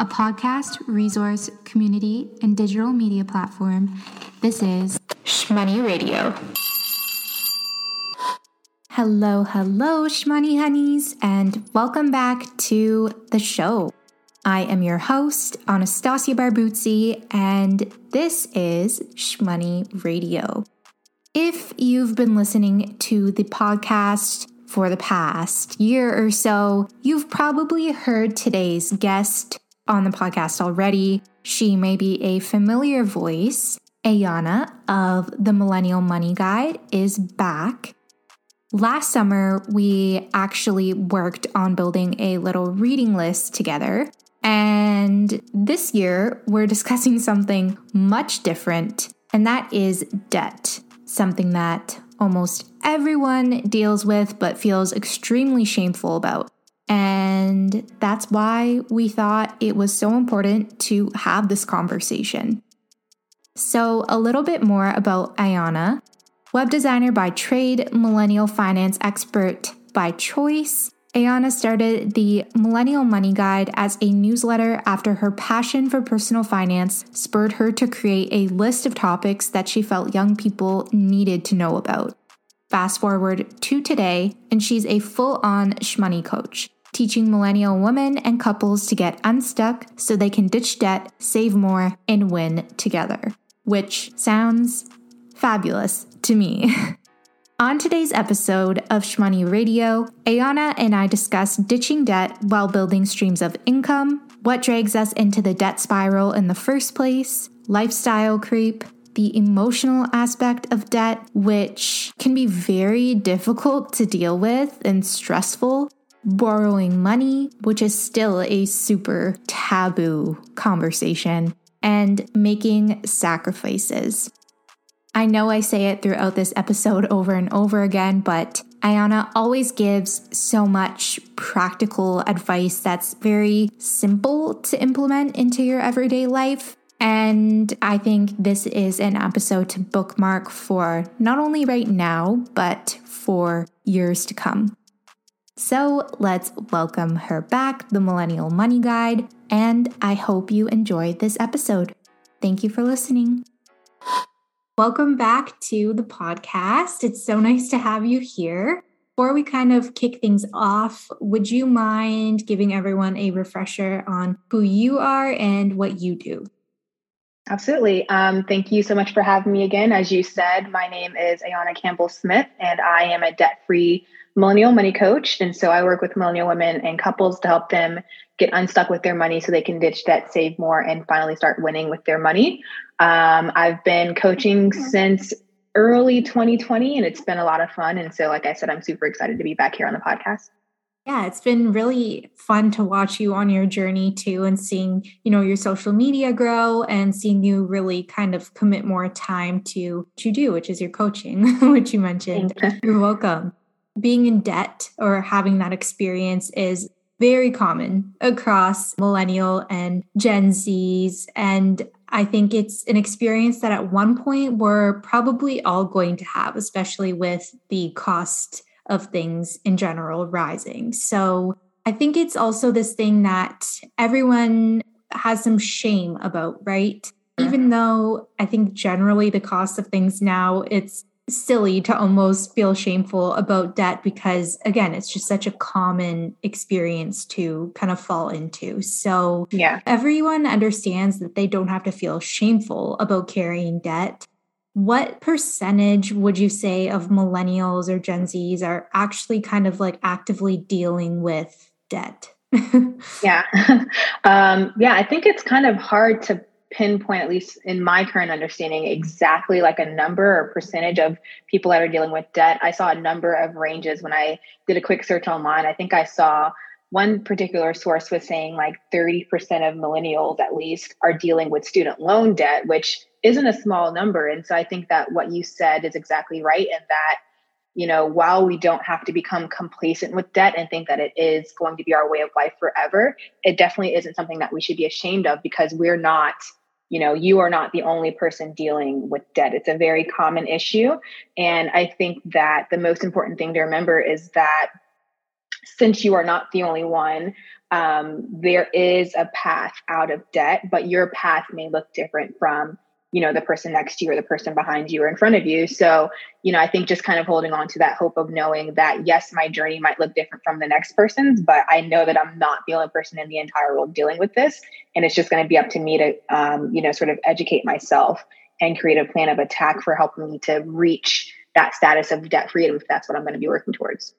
a podcast, resource, community, and digital media platform. This is Shmoney Radio. Hello, hello, Shmoney Honeys, and welcome back to the show. I am your host, Anastasia Barbuzzi, and this is Shmoney Radio. If you've been listening to the podcast for the past year or so, you've probably heard today's guest on the podcast already. She may be a familiar voice. Ayana of the Millennial Money Guide is back. Last summer, we actually worked on building a little reading list together. And this year, we're discussing something much different, and that is debt. Something that almost everyone deals with but feels extremely shameful about. And that's why we thought it was so important to have this conversation. So, a little bit more about Ayana, web designer by trade, millennial finance expert by choice. Ayana started the Millennial Money Guide as a newsletter after her passion for personal finance spurred her to create a list of topics that she felt young people needed to know about. Fast forward to today, and she's a full on shmoney coach, teaching millennial women and couples to get unstuck so they can ditch debt, save more, and win together. Which sounds fabulous to me. On today's episode of Shmoney Radio, Ayana and I discuss ditching debt while building streams of income, what drags us into the debt spiral in the first place, lifestyle creep, the emotional aspect of debt, which can be very difficult to deal with and stressful, borrowing money, which is still a super taboo conversation, and making sacrifices. I know I say it throughout this episode over and over again, but Ayana always gives so much practical advice that's very simple to implement into your everyday life. And I think this is an episode to bookmark for not only right now, but for years to come. So let's welcome her back, the Millennial Money Guide, and I hope you enjoyed this episode. Thank you for listening. Welcome back to the podcast. It's so nice to have you here. Before we kind of kick things off, would you mind giving everyone a refresher on who you are and what you do? Absolutely. Um, thank you so much for having me again. As you said, my name is Ayana Campbell Smith, and I am a debt free millennial money coach. And so I work with millennial women and couples to help them get unstuck with their money so they can ditch debt, save more, and finally start winning with their money. Um, I've been coaching since early 2020 and it's been a lot of fun. And so, like I said, I'm super excited to be back here on the podcast. Yeah, it's been really fun to watch you on your journey too and seeing, you know, your social media grow and seeing you really kind of commit more time to what you do, which is your coaching, which you mentioned. You're welcome. Being in debt or having that experience is very common across millennial and Gen Zs. And I think it's an experience that at one point we're probably all going to have, especially with the cost of things in general rising. So I think it's also this thing that everyone has some shame about, right? Even though I think generally the cost of things now, it's silly to almost feel shameful about debt because again it's just such a common experience to kind of fall into. So yeah. everyone understands that they don't have to feel shameful about carrying debt. What percentage would you say of millennials or gen z's are actually kind of like actively dealing with debt? Yeah. Um, yeah i think it's kind of hard to pinpoint, at least in my current understanding, exactly like a number or percentage of people that are dealing with debt. I saw a number of ranges when I did a quick search online. I think I saw one particular source was saying like 30% of millennials at least are dealing with student loan debt, which isn't a small number. And so I think that what you said is exactly right. And that, you know, while we don't have to become complacent with debt and think that it is going to be our way of life forever, it definitely isn't something that we should be ashamed of because we're not you know you are not the only person dealing with debt. It's a very common issue. And i think that the most important thing to remember is that since you are not the only one um, there is a path out of debt, but your path may look different from you know the person next to you or the person behind you or in front of you. So you know i think just kind of holding on to that hope of knowing that yes my journey might look different from the next person's but i know that i'm not the only person in the entire world dealing with this. And it's just going to be up to me to um, you know sort of educate myself and create a plan of attack for helping me to reach that status of debt freedom if that's what i'm going to be working towards.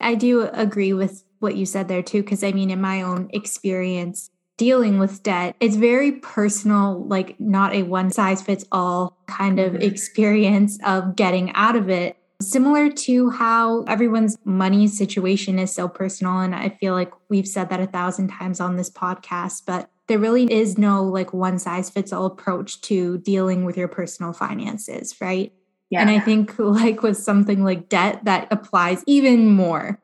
I do agree with what you said there too, because I mean, in my own experience dealing with debt, it's very personal, like not a one size fits all kind of mm-hmm. experience of getting out of it. Similar to how everyone's money situation is so personal. And I feel like we've said that a thousand times on this podcast, but there really is no like one size fits all approach to dealing with your personal finances, right? Yeah. And I think like with something like debt that applies even more.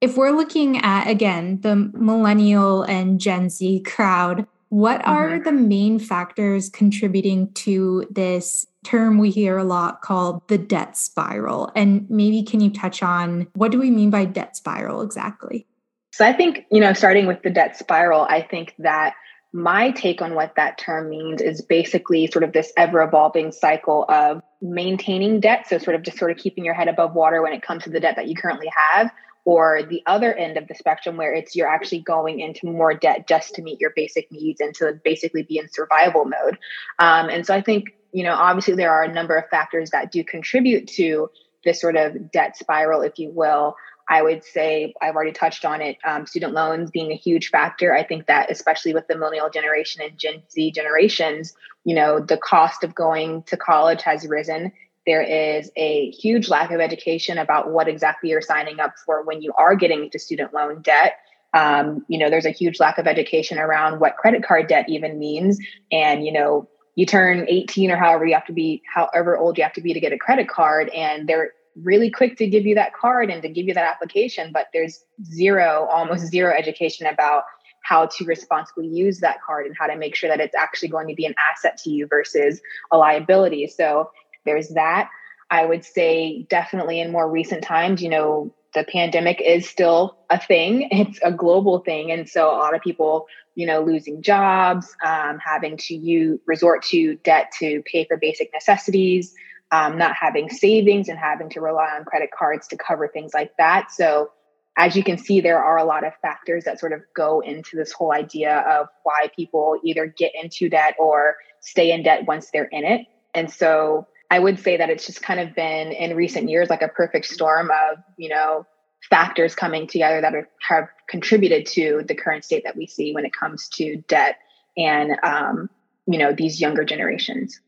If we're looking at again the millennial and Gen Z crowd, what mm-hmm. are the main factors contributing to this term we hear a lot called the debt spiral? And maybe can you touch on what do we mean by debt spiral exactly? So I think, you know, starting with the debt spiral, I think that my take on what that term means is basically sort of this ever evolving cycle of maintaining debt. So, sort of just sort of keeping your head above water when it comes to the debt that you currently have, or the other end of the spectrum where it's you're actually going into more debt just to meet your basic needs and to basically be in survival mode. Um, and so, I think, you know, obviously there are a number of factors that do contribute to this sort of debt spiral, if you will. I would say I've already touched on it. Um, student loans being a huge factor. I think that especially with the millennial generation and Gen Z generations, you know, the cost of going to college has risen. There is a huge lack of education about what exactly you're signing up for when you are getting into student loan debt. Um, you know, there's a huge lack of education around what credit card debt even means, and you know, you turn 18 or however you have to be, however old you have to be to get a credit card, and they're really quick to give you that card and to give you that application, but there's zero, almost zero education about how to responsibly use that card and how to make sure that it's actually going to be an asset to you versus a liability. So there's that. I would say definitely in more recent times, you know, the pandemic is still a thing. It's a global thing. And so a lot of people, you know, losing jobs, um, having to you resort to debt to pay for basic necessities, um, not having savings and having to rely on credit cards to cover things like that. So, as you can see, there are a lot of factors that sort of go into this whole idea of why people either get into debt or stay in debt once they're in it. And so, I would say that it's just kind of been in recent years like a perfect storm of, you know, factors coming together that are, have contributed to the current state that we see when it comes to debt and, um, you know, these younger generations.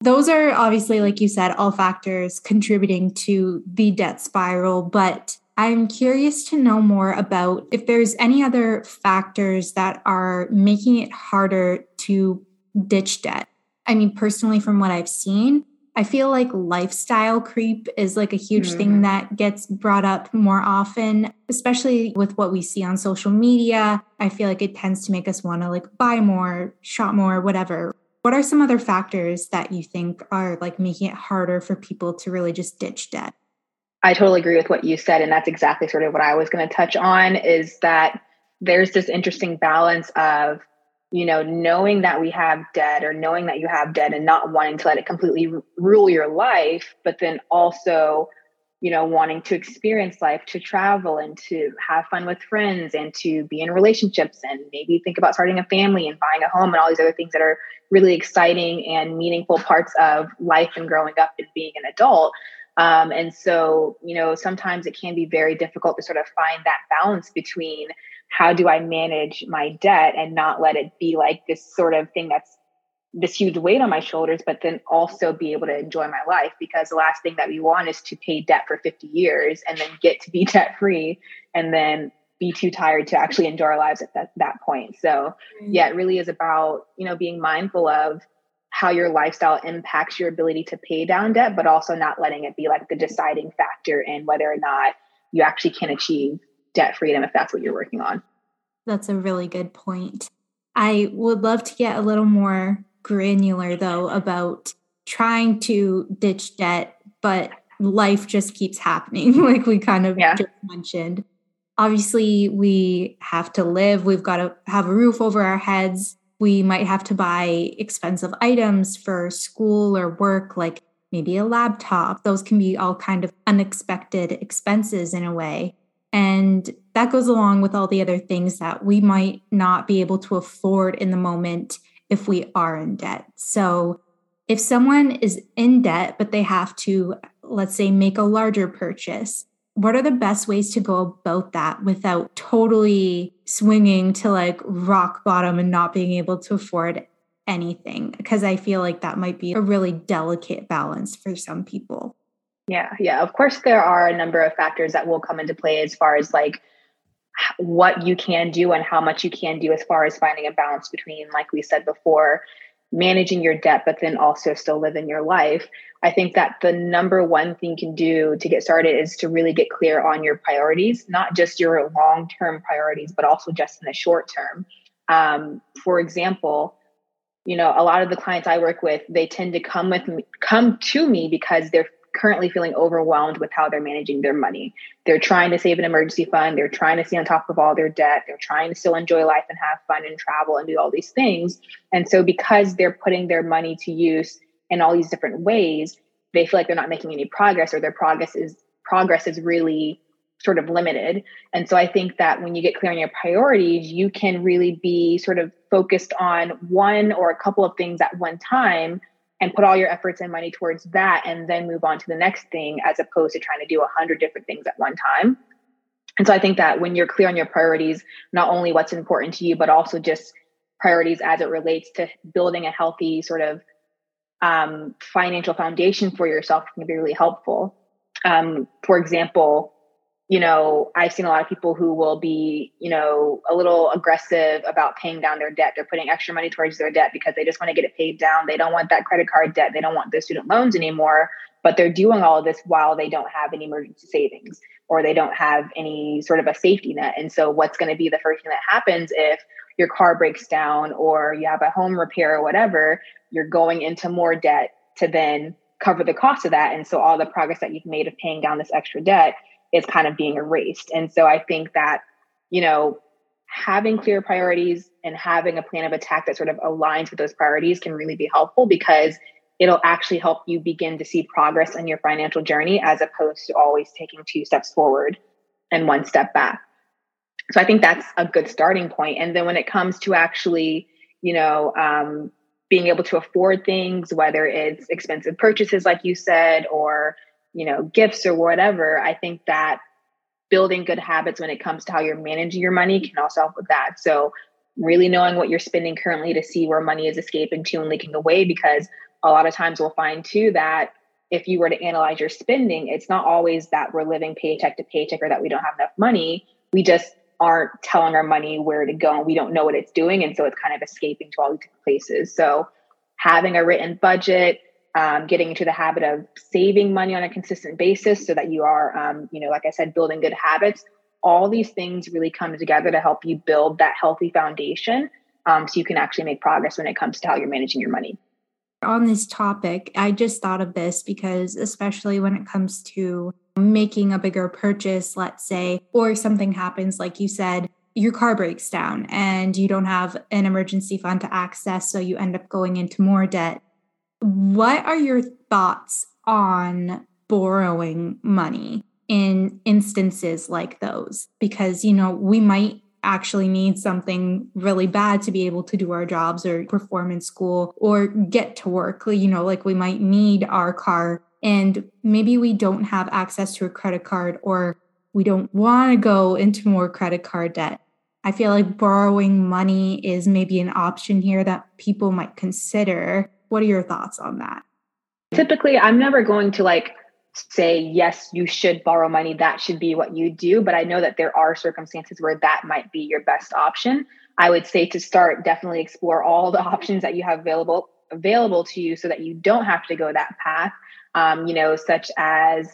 Those are obviously, like you said, all factors contributing to the debt spiral. But I'm curious to know more about if there's any other factors that are making it harder to ditch debt. I mean, personally, from what I've seen, I feel like lifestyle creep is like a huge mm-hmm. thing that gets brought up more often, especially with what we see on social media. I feel like it tends to make us want to like buy more, shop more, whatever. What are some other factors that you think are like making it harder for people to really just ditch debt? I totally agree with what you said. And that's exactly sort of what I was going to touch on is that there's this interesting balance of, you know, knowing that we have debt or knowing that you have debt and not wanting to let it completely rule your life, but then also you know, wanting to experience life, to travel and to have fun with friends and to be in relationships and maybe think about starting a family and buying a home and all these other things that are really exciting and meaningful parts of life and growing up and being an adult. Um, and so, you know, sometimes it can be very difficult to sort of find that balance between how do I manage my debt and not let it be like this sort of thing that's this huge weight on my shoulders, but then also be able to enjoy my life because the last thing that we want is to pay debt for 50 years and then get to be debt free and then be too tired to actually enjoy our lives at that, that point. So mm. yeah, it really is about, you know, being mindful of how your lifestyle impacts your ability to pay down debt, but also not letting it be like the deciding factor in whether or not you actually can achieve debt freedom if that's what you're working on. That's a really good point. I would love to get a little more granular though about trying to ditch debt, but life just keeps happening, like we kind of yeah. just mentioned. obviously we have to live, we've got to have a roof over our heads. We might have to buy expensive items for school or work, like maybe a laptop. Those can be all kind of unexpected expenses in a way. And that goes along with all the other things that we might not be able to afford in the moment if we are in debt. So, if someone is in debt, but they have to, let's say, make a larger purchase, what are the best ways to go about that without totally swinging to like rock bottom and not being able to afford anything? Because I feel like that might be a really delicate balance for some people. Yeah, yeah. Of course, there are a number of factors that will come into play as far as like what you can do and how much you can do as far as finding a balance between, like we said before, managing your debt, but then also still living your life. I think that the number one thing you can do to get started is to really get clear on your priorities, not just your long term priorities, but also just in the short term. Um, for example, you know, a lot of the clients I work with, they tend to come with me, come to me because they're currently feeling overwhelmed with how they're managing their money. They're trying to save an emergency fund, they're trying to stay on top of all their debt, they're trying to still enjoy life and have fun and travel and do all these things. And so because they're putting their money to use in all these different ways, they feel like they're not making any progress or their progress is progress is really sort of limited. And so I think that when you get clear on your priorities, you can really be sort of focused on one or a couple of things at one time and put all your efforts and money towards that and then move on to the next thing as opposed to trying to do a hundred different things at one time. And so I think that when you're clear on your priorities, not only what's important to you, but also just priorities as it relates to building a healthy sort of um, financial foundation for yourself can be really helpful. Um, for example, you know, I've seen a lot of people who will be, you know, a little aggressive about paying down their debt. They're putting extra money towards their debt because they just want to get it paid down. They don't want that credit card debt. They don't want the student loans anymore. But they're doing all of this while they don't have any emergency savings or they don't have any sort of a safety net. And so, what's going to be the first thing that happens if your car breaks down or you have a home repair or whatever? You're going into more debt to then cover the cost of that. And so, all the progress that you've made of paying down this extra debt is kind of being erased. And so I think that, you know, having clear priorities and having a plan of attack that sort of aligns with those priorities can really be helpful because it'll actually help you begin to see progress in your financial journey as opposed to always taking two steps forward and one step back. So I think that's a good starting point. And then when it comes to actually, you know, um, being able to afford things, whether it's expensive purchases, like you said, or you know, gifts or whatever, I think that building good habits when it comes to how you're managing your money can also help with that. So, really knowing what you're spending currently to see where money is escaping to and leaking away, because a lot of times we'll find too that if you were to analyze your spending, it's not always that we're living paycheck to paycheck or that we don't have enough money. We just aren't telling our money where to go and we don't know what it's doing. And so it's kind of escaping to all these places. So, having a written budget, um, getting into the habit of saving money on a consistent basis so that you are, um, you know, like I said, building good habits. All these things really come together to help you build that healthy foundation um, so you can actually make progress when it comes to how you're managing your money. On this topic, I just thought of this because, especially when it comes to making a bigger purchase, let's say, or something happens, like you said, your car breaks down and you don't have an emergency fund to access, so you end up going into more debt what are your thoughts on borrowing money in instances like those? Because, you know, we might actually need something really bad to be able to do our jobs or perform in school or get to work. You know, like we might need our car and maybe we don't have access to a credit card or we don't want to go into more credit card debt. I feel like borrowing money is maybe an option here that people might consider what are your thoughts on that? Typically, I'm never going to like say, yes, you should borrow money. That should be what you do. But I know that there are circumstances where that might be your best option. I would say to start, definitely explore all the options that you have available available to you so that you don't have to go that path. Um, you know, such as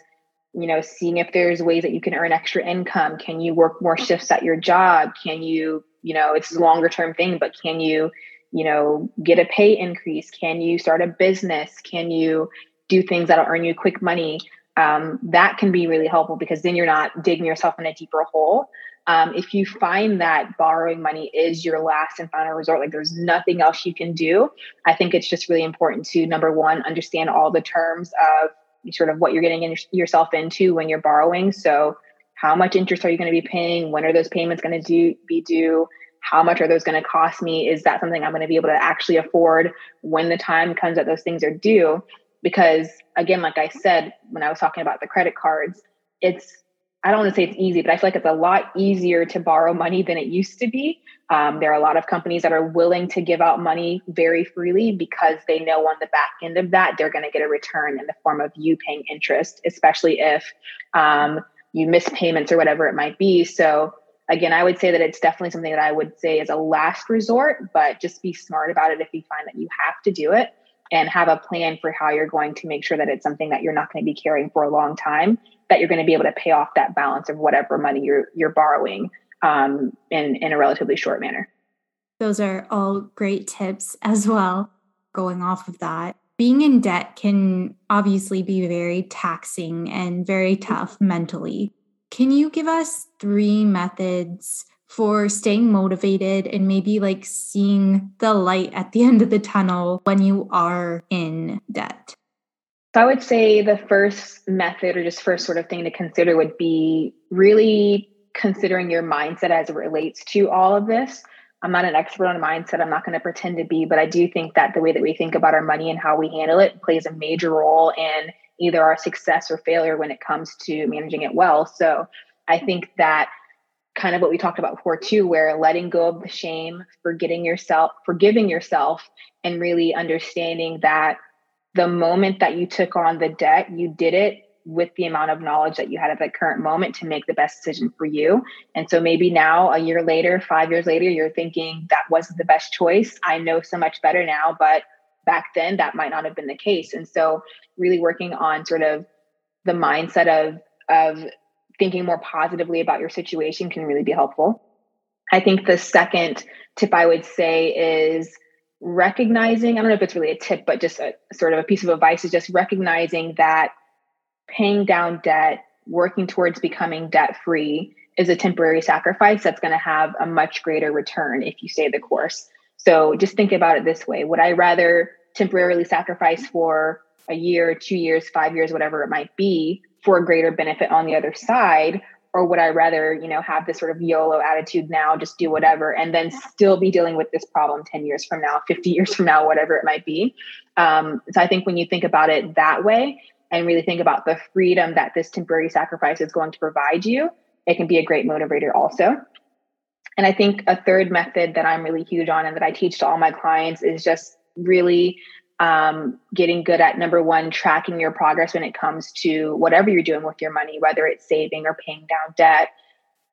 you know, seeing if there's ways that you can earn extra income. Can you work more shifts at your job? Can you, you know, it's a longer term thing, but can you you know, get a pay increase? Can you start a business? Can you do things that'll earn you quick money? Um, that can be really helpful because then you're not digging yourself in a deeper hole. um, if you find that borrowing money is your last and final resort, like there's nothing else you can do, I think it's just really important to number one, understand all the terms of sort of what you're getting in yourself into when you're borrowing. So, how much interest are you going to be paying? When are those payments going to do be due? How much are those going to cost me? Is that something I'm going to be able to actually afford when the time comes that those things are due? Because again, like I said when I was talking about the credit cards, it's I don't want to say it's easy, but I feel like it's a lot easier to borrow money than it used to be. Um, there are a lot of companies that are willing to give out money very freely because they know on the back end of that, they're going to get a return in the form of you paying interest, especially if um, you miss payments or whatever it might be. So, again, I would say that it's definitely something that I would say is a last resort, but just be smart about it if you find that you have to do it and have a plan for how you're going to make sure that it's something that you're not going to be carrying for a long time that you're going to be able to pay off that balance of whatever money you're you're borrowing um, in in a relatively short manner. Those are all great tips as well. Going off of that, being in debt can obviously be very taxing and very tough mentally. Can you give us three methods for staying motivated and maybe like seeing the light at the end of the tunnel when you are in debt? So I would say the first method or just first sort of thing to consider would be really considering your mindset as it relates to all of this. I'm not an expert on mindset. I'm not going to pretend to be, but I do think that the way that we think about our money and how we handle it plays a major role in either our success or failure when it comes to managing it well. So I think that kind of what we talked about before too, where letting go of the shame, forgetting yourself, forgiving yourself, and really understanding that the moment that you took on the debt, you did it with the amount of knowledge that you had at that current moment to make the best decision for you. And so maybe now, a year later, five years later, you're thinking that wasn't the best choice. I know so much better now, but back then that might not have been the case. And so really working on sort of the mindset of of thinking more positively about your situation can really be helpful. I think the second tip I would say is recognizing, I don't know if it's really a tip, but just a sort of a piece of advice is just recognizing that paying down debt, working towards becoming debt free is a temporary sacrifice that's going to have a much greater return if you stay the course. So just think about it this way Would I rather temporarily sacrifice for a year, two years, five years, whatever it might be, for a greater benefit on the other side? or would I rather, you know, have this sort of YOLO attitude now, just do whatever, and then still be dealing with this problem 10 years from now, 50 years from now, whatever it might be. Um, so I think when you think about it that way and really think about the freedom that this temporary sacrifice is going to provide you, it can be a great motivator also. And I think a third method that I'm really huge on and that I teach to all my clients is just really um, getting good at number one, tracking your progress when it comes to whatever you're doing with your money, whether it's saving or paying down debt,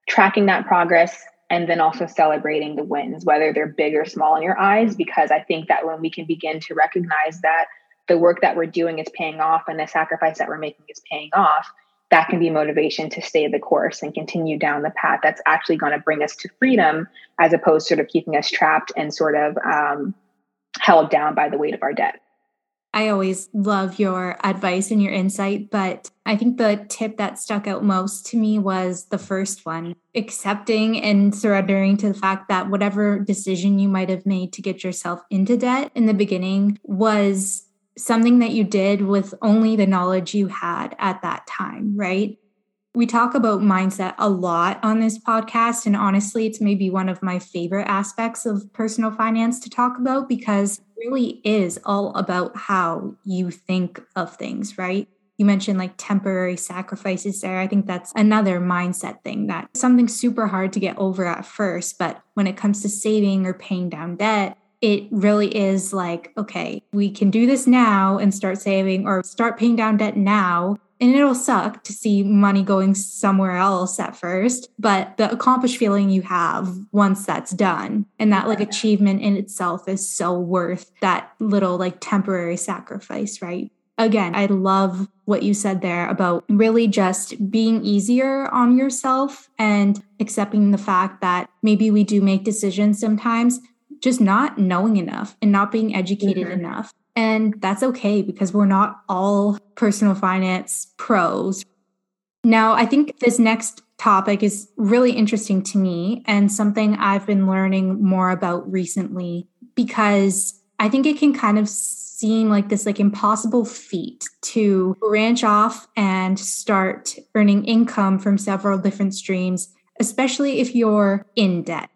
tracking that progress, and then also celebrating the wins, whether they're big or small in your eyes. Because I think that when we can begin to recognize that the work that we're doing is paying off and the sacrifice that we're making is paying off, that can be motivation to stay the course and continue down the path that's actually going to bring us to freedom as opposed to sort of keeping us trapped and sort of um, held down by the weight of our debt. I always love your advice and your insight, but I think the tip that stuck out most to me was the first one accepting and surrendering to the fact that whatever decision you might have made to get yourself into debt in the beginning was something that you did with only the knowledge you had at that time, right? We talk about mindset a lot on this podcast. And honestly, it's maybe one of my favorite aspects of personal finance to talk about because it really is all about how you think of things, right? You mentioned like temporary sacrifices there. I think that's another mindset thing that something super hard to get over at first. But when it comes to saving or paying down debt, it really is like, okay, we can do this now and start saving or start paying down debt now. And it'll suck to see money going somewhere else at first but the accomplished feeling you have once that's done and that like achievement in itself is so worth that little like temporary sacrifice right? Again i love what you said there about really just being easier on yourself and accepting the fact that maybe we do make decisions sometimes just not knowing enough and not being educated mm-hmm. enough and that's okay because we're not all personal finance pros. Now, I think this next topic is really interesting to me and something I've been learning more about recently because I think it can kind of seem like this like impossible feat to branch off and start earning income from several different streams, especially if you're in debt.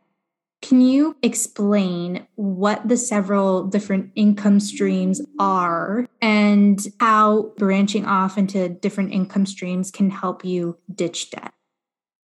Can you explain what the several different income streams are and how branching off into different income streams can help you ditch debt?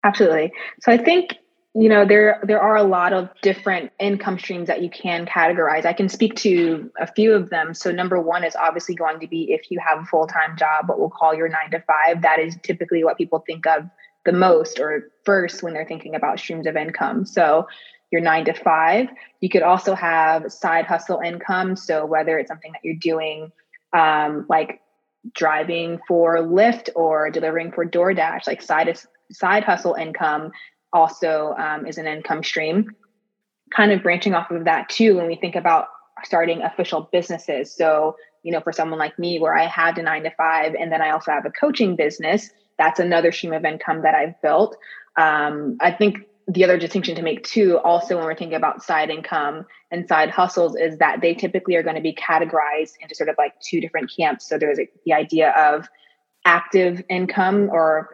Absolutely. So I think you know there there are a lot of different income streams that you can categorize i can speak to a few of them so number one is obviously going to be if you have a full-time job what we'll call your nine to five that is typically what people think of the most or first when they're thinking about streams of income so your nine to five you could also have side hustle income so whether it's something that you're doing um, like driving for lyft or delivering for doordash like side side hustle income also um, is an income stream. Kind of branching off of that too, when we think about starting official businesses. So, you know, for someone like me, where I had a nine to five, and then I also have a coaching business, that's another stream of income that I've built. Um, I think the other distinction to make too, also when we're thinking about side income and side hustles, is that they typically are going to be categorized into sort of like two different camps. So there's the idea of active income or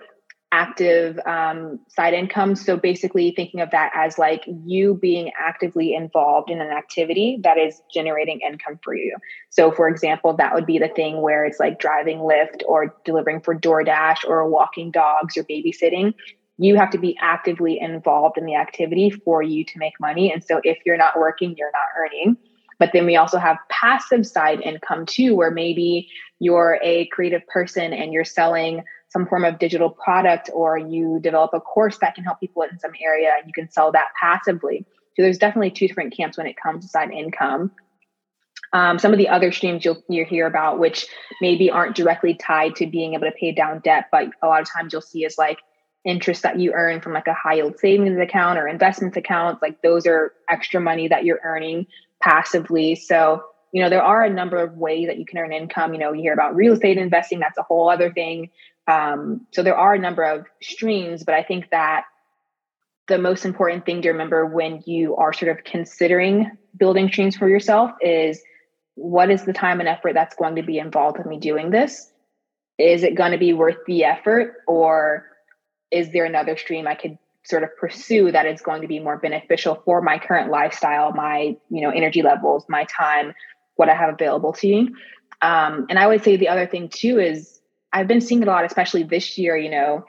active um, side income. So basically, thinking of that as like you being actively involved in an activity that is generating income for you. So, for example, that would be the thing where it's like driving Lyft or delivering for DoorDash or walking dogs or babysitting. You have to be actively involved in the activity for you to make money. And so, if you're not working, you're not earning. But then we also have passive side income too, where maybe you're a creative person and you're selling some form of digital product or you develop a course that can help people in some area and you can sell that passively. So there's definitely two different camps when it comes to side income. Um, some of the other streams you'll you hear about, which maybe aren't directly tied to being able to pay down debt, but a lot of times you'll see is like interest that you earn from like a high yield savings account or investments accounts. Like those are extra money that you're earning passively. So you know there are a number of ways that you can earn income. You know, you hear about real estate investing; that's a whole other thing. Um, so there are a number of streams, but I think that the most important thing to remember when you are sort of considering building streams for yourself is what is the time and effort that's going to be involved with me doing this? Is it going to be worth the effort, or is there another stream I could sort of pursue that is going to be more beneficial for my current lifestyle, my you know energy levels, my time, what I have available to me? Um, and I would say the other thing too is I've been seeing it a lot, especially this year, you know,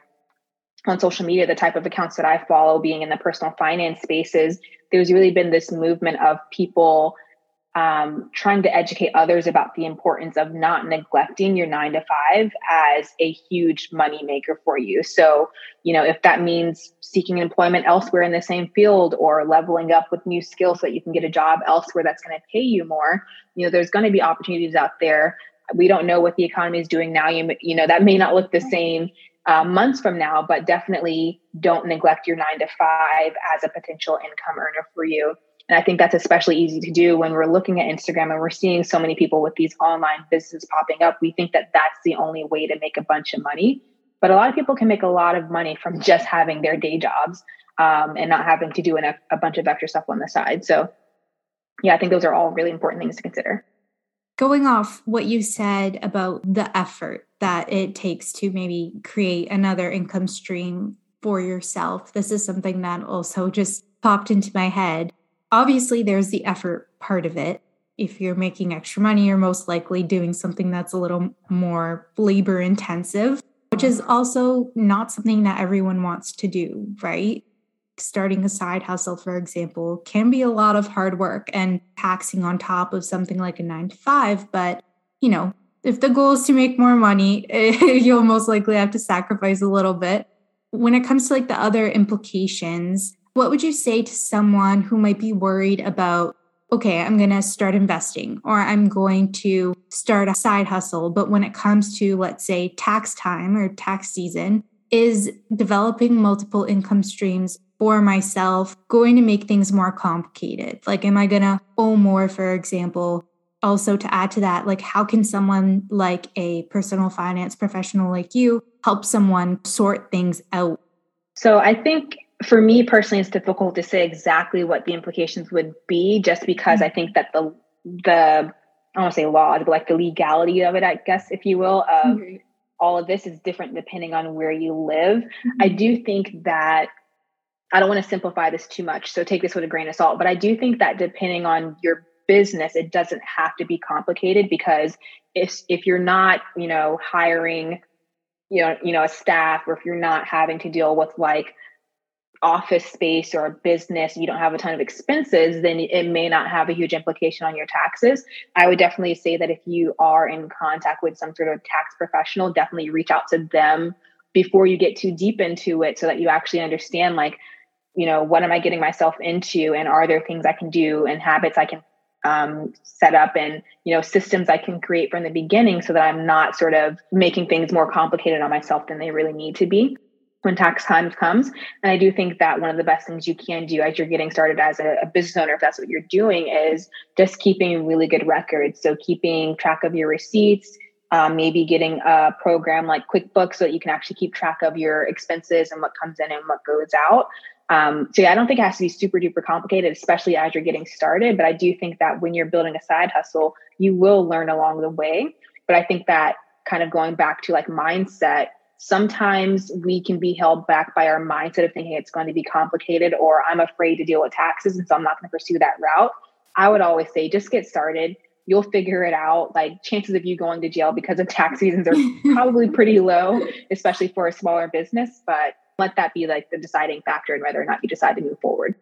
on social media, the type of accounts that I follow being in the personal finance spaces, there's really been this movement of people um, trying to educate others about the importance of not neglecting your nine to five as a huge money maker for you. So, you know, if that means seeking employment elsewhere in the same field or leveling up with new skills so that you can get a job elsewhere that's going to pay you more, you know, there's going to be opportunities out there we don't know what the economy is doing now. You, you know, that may not look the same uh, months from now, but definitely don't neglect your nine to five as a potential income earner for you. And I think that's especially easy to do when we're looking at Instagram and we're seeing so many people with these online businesses popping up. We think that that's the only way to make a bunch of money. But a lot of people can make a lot of money from just having their day jobs um, and not having to do an, a bunch of extra stuff on the side. So, yeah, I think those are all really important things to consider going off what you said about the effort that it takes to maybe create another income stream for yourself, this is something that also just popped into my head. Obviously, there's the effort part of it. If you're making extra money, you're most likely doing something that's a little more labor intensive, which is also not something that everyone wants to do, right? starting a side hustle, for example, can be a lot of hard work and taxing on top of something like a nine to five. But, you know, if the goal is to make more money, you'll most likely have to sacrifice a little bit. When it comes to like the other implications, what would you say to someone who might be worried about, okay, I'm going to start investing or I'm going to start a side hustle. But when it comes to, let's say, tax time or tax season, is developing multiple income streams for myself going to make things more complicated? Like, am I going to owe more, for example? Also, to add to that, like, how can someone like a personal finance professional like you help someone sort things out? So I think for me personally, it's difficult to say exactly what the implications would be, just because I think that the the I don't want to say laws, but like the legality of it, I guess, if you will, of mm-hmm. all of this is different depending on where you live. Mm-hmm. I do think that I don't want to simplify this too much, so take this with a grain of salt. But I do think that depending on your business, it doesn't have to be complicated because if if you're not, you know, hiring, you know, you know, a staff, or if you're not having to deal with like office space or a business, you don't have a ton of expenses, then it may not have a huge implication on your taxes. I would definitely say that if you are in contact with some sort of tax professional, definitely reach out to them before you get too deep into it so that you actually understand like, you know, what am I getting myself into and are there things I can do and habits I can um, set up and you know systems I can create from the beginning so that I'm not sort of making things more complicated on myself than they really need to be when tax time comes. And I do think that one of the best things you can do as you're getting started as a, a, business owner, if that's what you're doing, is just keeping really good records. So keeping track of your receipts, um, maybe getting a program like QuickBooks so that you can actually keep track of your expenses and what comes in and what goes out. Um, so yeah, I don't think it has to be super duper complicated, especially as you're getting started. But I do think that when you're building a side hustle, you will learn along the way. But I think that kind of going back to like mindset, sometimes we can be held back by our mindset of thinking it's going to be complicated or I'm afraid to deal with taxes and so I'm not going to pursue that route. I would always say just get started. You'll figure it out. Like chances of you going to jail because of tax reasons are probably pretty low, especially for a smaller business, but let that be like the deciding factor in whether or not you decide to move forward.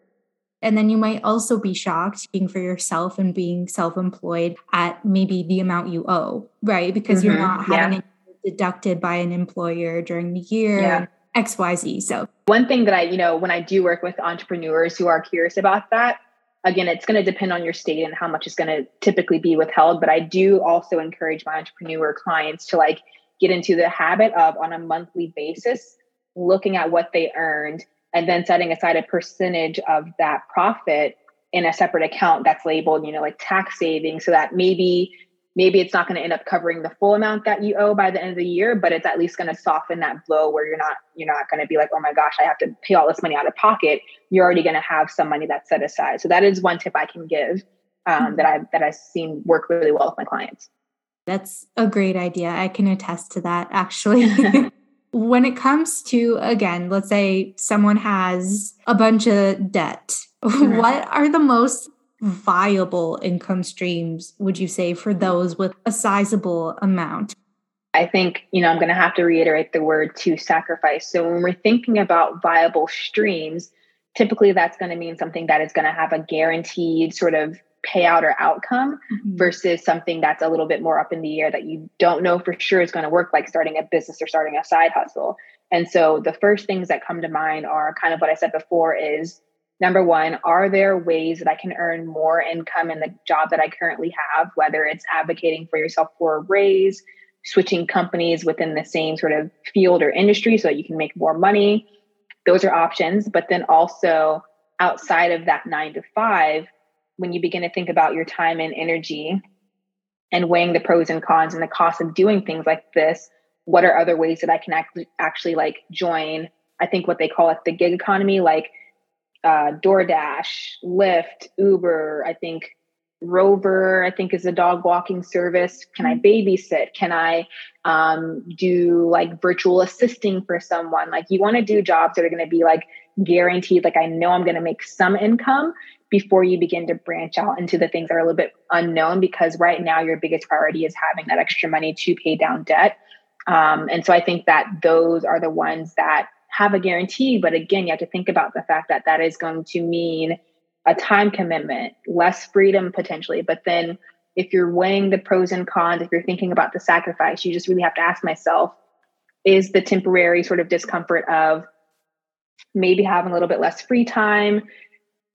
And then you might also be shocked being for yourself and being self employed at maybe the amount you owe, right? Because mm-hmm. you're not having yeah deducted by an employer during the year. Yeah. XYZ. So, one thing that I, you know, when I do work with entrepreneurs who are curious about that, again, it's going to depend on your state and how much is going to typically be withheld. But I do also encourage my entrepreneur clients to like get into the habit of on a monthly basis looking at what they earned and then setting aside a percentage of that profit in a separate account that's labeled, you know, like tax savings so that maybe maybe it's not going to end up covering the full amount that you owe by the end of the year but it's at least going to soften that blow where you're not you're not going to be like oh my gosh i have to pay all this money out of pocket. You're already going to have some money that's set aside. So that is one tip i can give um, mm-hmm. that i've that i've seen work really well with my clients. That's a great idea. I can attest to that actually. When it comes to again let's say someone has a bunch of debt mm-hmm. what are the most viable income streams would you say for those with a sizable amount? I think, you know, I'm going to have to reiterate the word to sacrifice. So when we're thinking about viable streams, typically that's going to mean something that is going to have a guaranteed sort of payout or outcome mm-hmm. versus something that's a little bit more up in the air that you don't know for sure is going to work like starting a business or starting a side hustle. And so the first things that come to mind are kind of what I said before is number one, are there ways that I can earn more income in the job that I currently have, whether it's advocating for yourself for a raise, switching companies within the same sort of field or industry so that you can make more money? Those are options. But then also outside of that nine to five, when you begin to think about your time and energy and weighing the pros and cons and the cost of doing things like this, what are other ways that I can actually, actually like join? I think what they call it the gig economy, like uh, DoorDash, Lyft, Uber. I think Rover, I think is a dog walking service. Can I mm-hmm. babysit? Can I um, do like virtual assisting for someone? Like you want to do jobs that are going to be like guaranteed. Like I know I'm going to make some income before you begin to branch out into the things that are a little bit unknown. Because right now your biggest priority is having that extra money to pay down debt. Um, and so I think that those are the ones that have a guarantee. But again, you have to think about the fact that that is going to mean a time commitment, less freedom potentially. But then if you're weighing the pros and cons, if you're thinking about the sacrifice, you just really have to ask myself is the temporary sort of discomfort of maybe having a little bit less free time,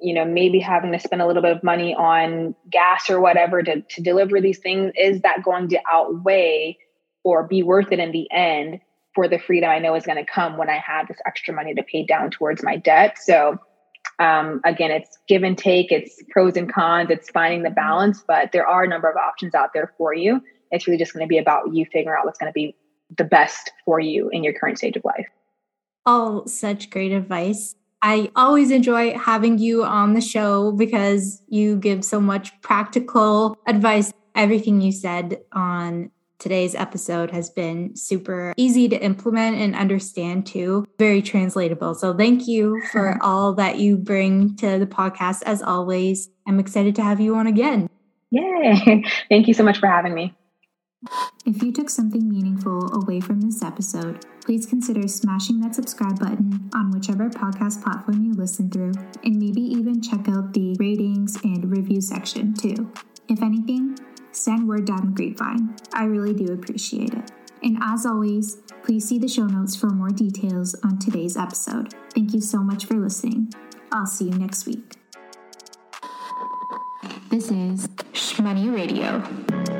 you know, maybe having to spend a little bit of money on gas or whatever to, to deliver these things, is that going to outweigh or be worth it in the end for the freedom I know is going to come when I have this extra money to pay down towards my debt. So, um, again, it's give and take, it's pros and cons, it's finding the balance, but there are a number of options out there for you. It's really just going to be about you figuring out what's going to be the best for you in your current stage of life. all such great advice. I always enjoy having you on the show because you give so much practical advice. Everything you said on today's episode has been super easy to implement and understand too, very translatable. So thank you for all that you bring to the podcast as always. I'm excited to have you on again. Yay. Thank you so much for having me. If you took something meaningful away from this episode, please consider smashing that subscribe button on whichever podcast platform you listen through, and maybe even check out the ratings and review section too. If anything, send word down the grapevine. I really do appreciate it. And as always, please see the show notes for more details on today's episode. Thank you so much for listening. I'll see you next week. This is Shmoney Radio.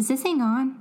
Is this thing on?